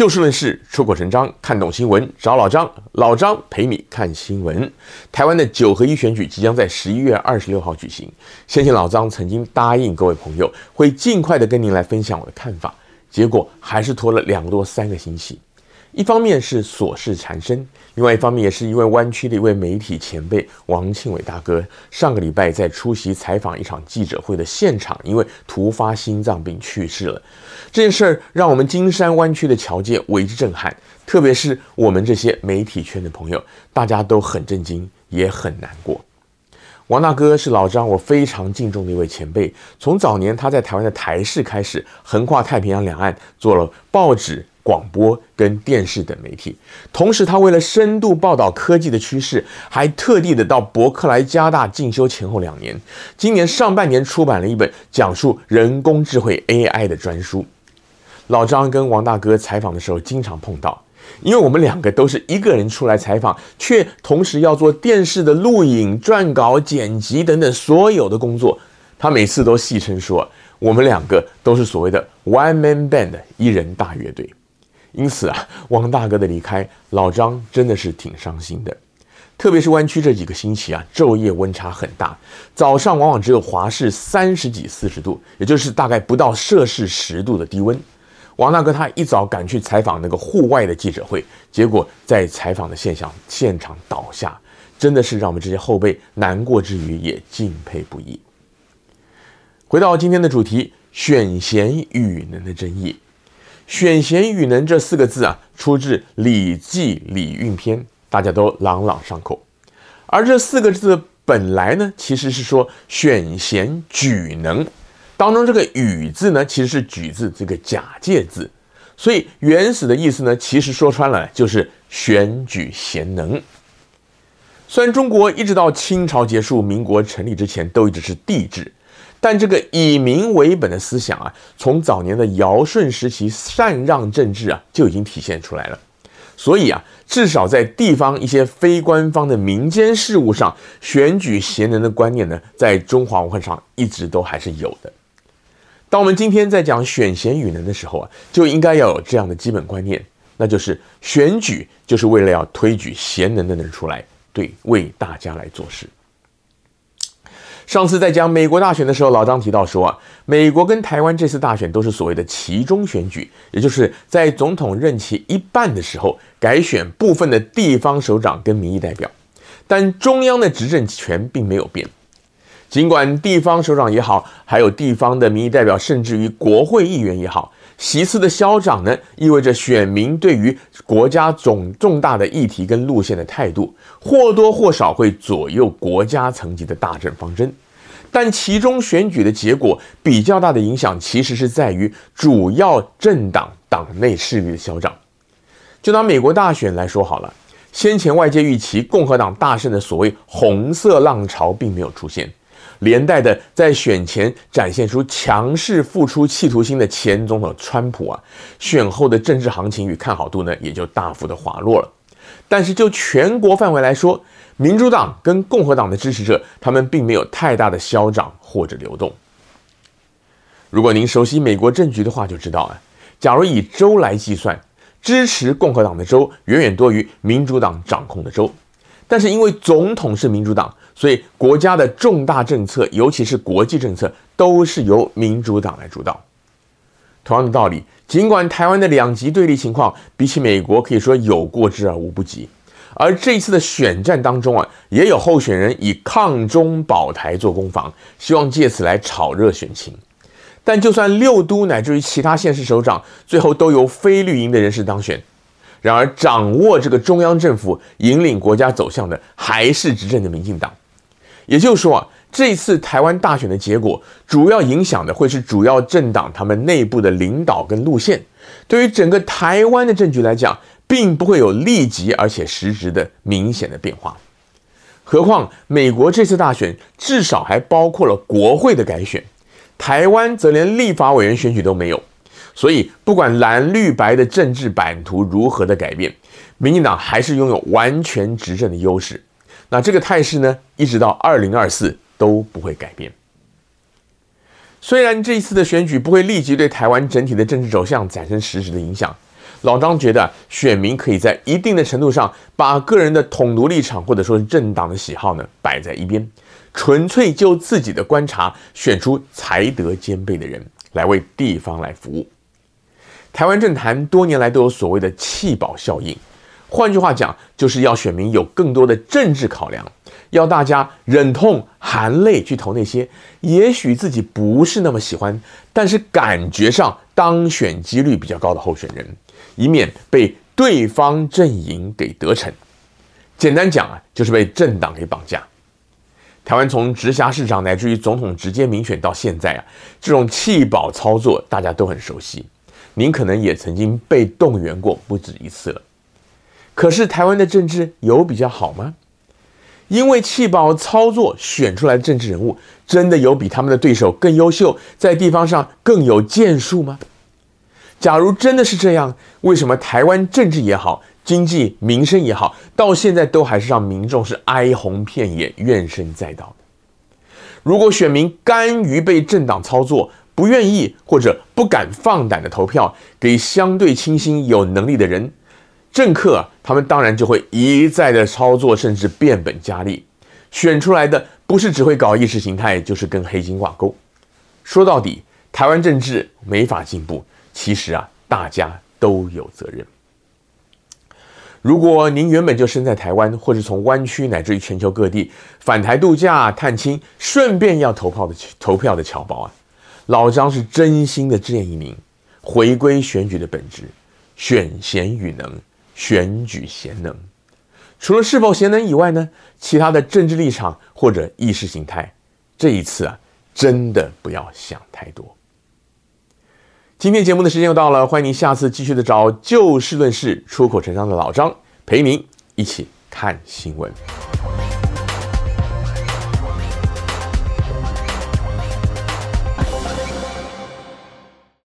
就事论事，出口成章，看懂新闻找老张，老张陪你看新闻。台湾的九合一选举即将在十一月二十六号举行。相信老张曾经答应各位朋友，会尽快的跟您来分享我的看法，结果还是拖了两个多三个星期。一方面是琐事缠身，另外一方面也是因为湾区的一位媒体前辈王庆伟大哥上个礼拜在出席采访一场记者会的现场，因为突发心脏病去世了。这件事儿让我们金山湾区的侨界为之震撼，特别是我们这些媒体圈的朋友，大家都很震惊，也很难过。王大哥是老张我非常敬重的一位前辈，从早年他在台湾的台视开始，横跨太平洋两岸，做了报纸。广播跟电视等媒体，同时他为了深度报道科技的趋势，还特地的到伯克莱加大进修前后两年。今年上半年出版了一本讲述人工智慧 AI 的专书。老张跟王大哥采访的时候经常碰到，因为我们两个都是一个人出来采访，却同时要做电视的录影、撰稿、剪辑等等所有的工作。他每次都戏称说，我们两个都是所谓的 One Man Band 一人大乐队。因此啊，王大哥的离开，老张真的是挺伤心的。特别是湾区这几个星期啊，昼夜温差很大，早上往往只有华氏三十几、四十度，也就是大概不到摄氏十度的低温。王大哥他一早赶去采访那个户外的记者会，结果在采访的现象现场倒下，真的是让我们这些后辈难过之余也敬佩不已。回到今天的主题，选贤与能的争议。选贤与能这四个字啊，出自《礼记·礼运篇》，大家都朗朗上口。而这四个字本来呢，其实是说选贤举能，当中这个“与”字呢，其实是“举”字这个假借字，所以原始的意思呢，其实说穿了就是选举贤能。虽然中国一直到清朝结束、民国成立之前，都一直是帝制。但这个以民为本的思想啊，从早年的尧舜时期禅让政治啊就已经体现出来了。所以啊，至少在地方一些非官方的民间事务上，选举贤能的观念呢，在中华文化上一直都还是有的。当我们今天在讲选贤与能的时候啊，就应该要有这样的基本观念，那就是选举就是为了要推举贤能的人出来，对，为大家来做事。上次在讲美国大选的时候，老张提到说啊，美国跟台湾这次大选都是所谓的期中选举，也就是在总统任期一半的时候改选部分的地方首长跟民意代表，但中央的执政权并没有变。尽管地方首长也好，还有地方的民意代表，甚至于国会议员也好，席次的消长呢，意味着选民对于国家总重大的议题跟路线的态度，或多或少会左右国家层级的大政方针。但其中选举的结果比较大的影响，其实是在于主要政党党内势力的消长。就拿美国大选来说好了，先前外界预期共和党大胜的所谓“红色浪潮”并没有出现，连带的在选前展现出强势复出企图心的前总统川普啊，选后的政治行情与看好度呢也就大幅的滑落了。但是就全国范围来说，民主党跟共和党的支持者，他们并没有太大的消长或者流动。如果您熟悉美国政局的话，就知道啊，假如以州来计算，支持共和党的州远远多于民主党掌控的州。但是因为总统是民主党，所以国家的重大政策，尤其是国际政策，都是由民主党来主导。同样的道理，尽管台湾的两极对立情况比起美国可以说有过之而无不及。而这一次的选战当中啊，也有候选人以抗中保台做攻防，希望借此来炒热选情。但就算六都乃至于其他县市首长最后都由非绿营的人士当选，然而掌握这个中央政府、引领国家走向的还是执政的民进党。也就是说啊，这次台湾大选的结果，主要影响的会是主要政党他们内部的领导跟路线。对于整个台湾的政局来讲，并不会有立即而且实质的明显的变化，何况美国这次大选至少还包括了国会的改选，台湾则连立法委员选举都没有，所以不管蓝绿白的政治版图如何的改变，民进党还是拥有完全执政的优势。那这个态势呢，一直到二零二四都不会改变。虽然这一次的选举不会立即对台湾整体的政治走向产生实质的影响。老张觉得，选民可以在一定的程度上把个人的统独立场或者说政党的喜好呢摆在一边，纯粹就自己的观察选出才德兼备的人来为地方来服务。台湾政坛多年来都有所谓的弃保效应，换句话讲，就是要选民有更多的政治考量，要大家忍痛含泪去投那些也许自己不是那么喜欢，但是感觉上当选几率比较高的候选人。以免被对方阵营给得逞，简单讲啊，就是被政党给绑架。台湾从直辖市长乃至于总统直接民选到现在啊，这种弃保操作大家都很熟悉，您可能也曾经被动员过不止一次了。可是台湾的政治有比较好吗？因为弃保操作选出来的政治人物，真的有比他们的对手更优秀，在地方上更有建树吗？假如真的是这样，为什么台湾政治也好，经济民生也好，到现在都还是让民众是哀鸿遍野、怨声载道？如果选民甘于被政党操作，不愿意或者不敢放胆的投票给相对清新有能力的人，政客，他们当然就会一再的操作，甚至变本加厉，选出来的不是只会搞意识形态，就是跟黑金挂钩。说到底，台湾政治没法进步。其实啊，大家都有责任。如果您原本就生在台湾，或是从湾区乃至于全球各地返台度假、探亲，顺便要投票的投票的侨胞啊，老张是真心的建议您回归选举的本质：选贤与能，选举贤能。除了是否贤能以外呢，其他的政治立场或者意识形态，这一次啊，真的不要想太多。今天节目的时间又到了，欢迎您下次继续的找就事论事、出口成章的老张陪您一起看新闻。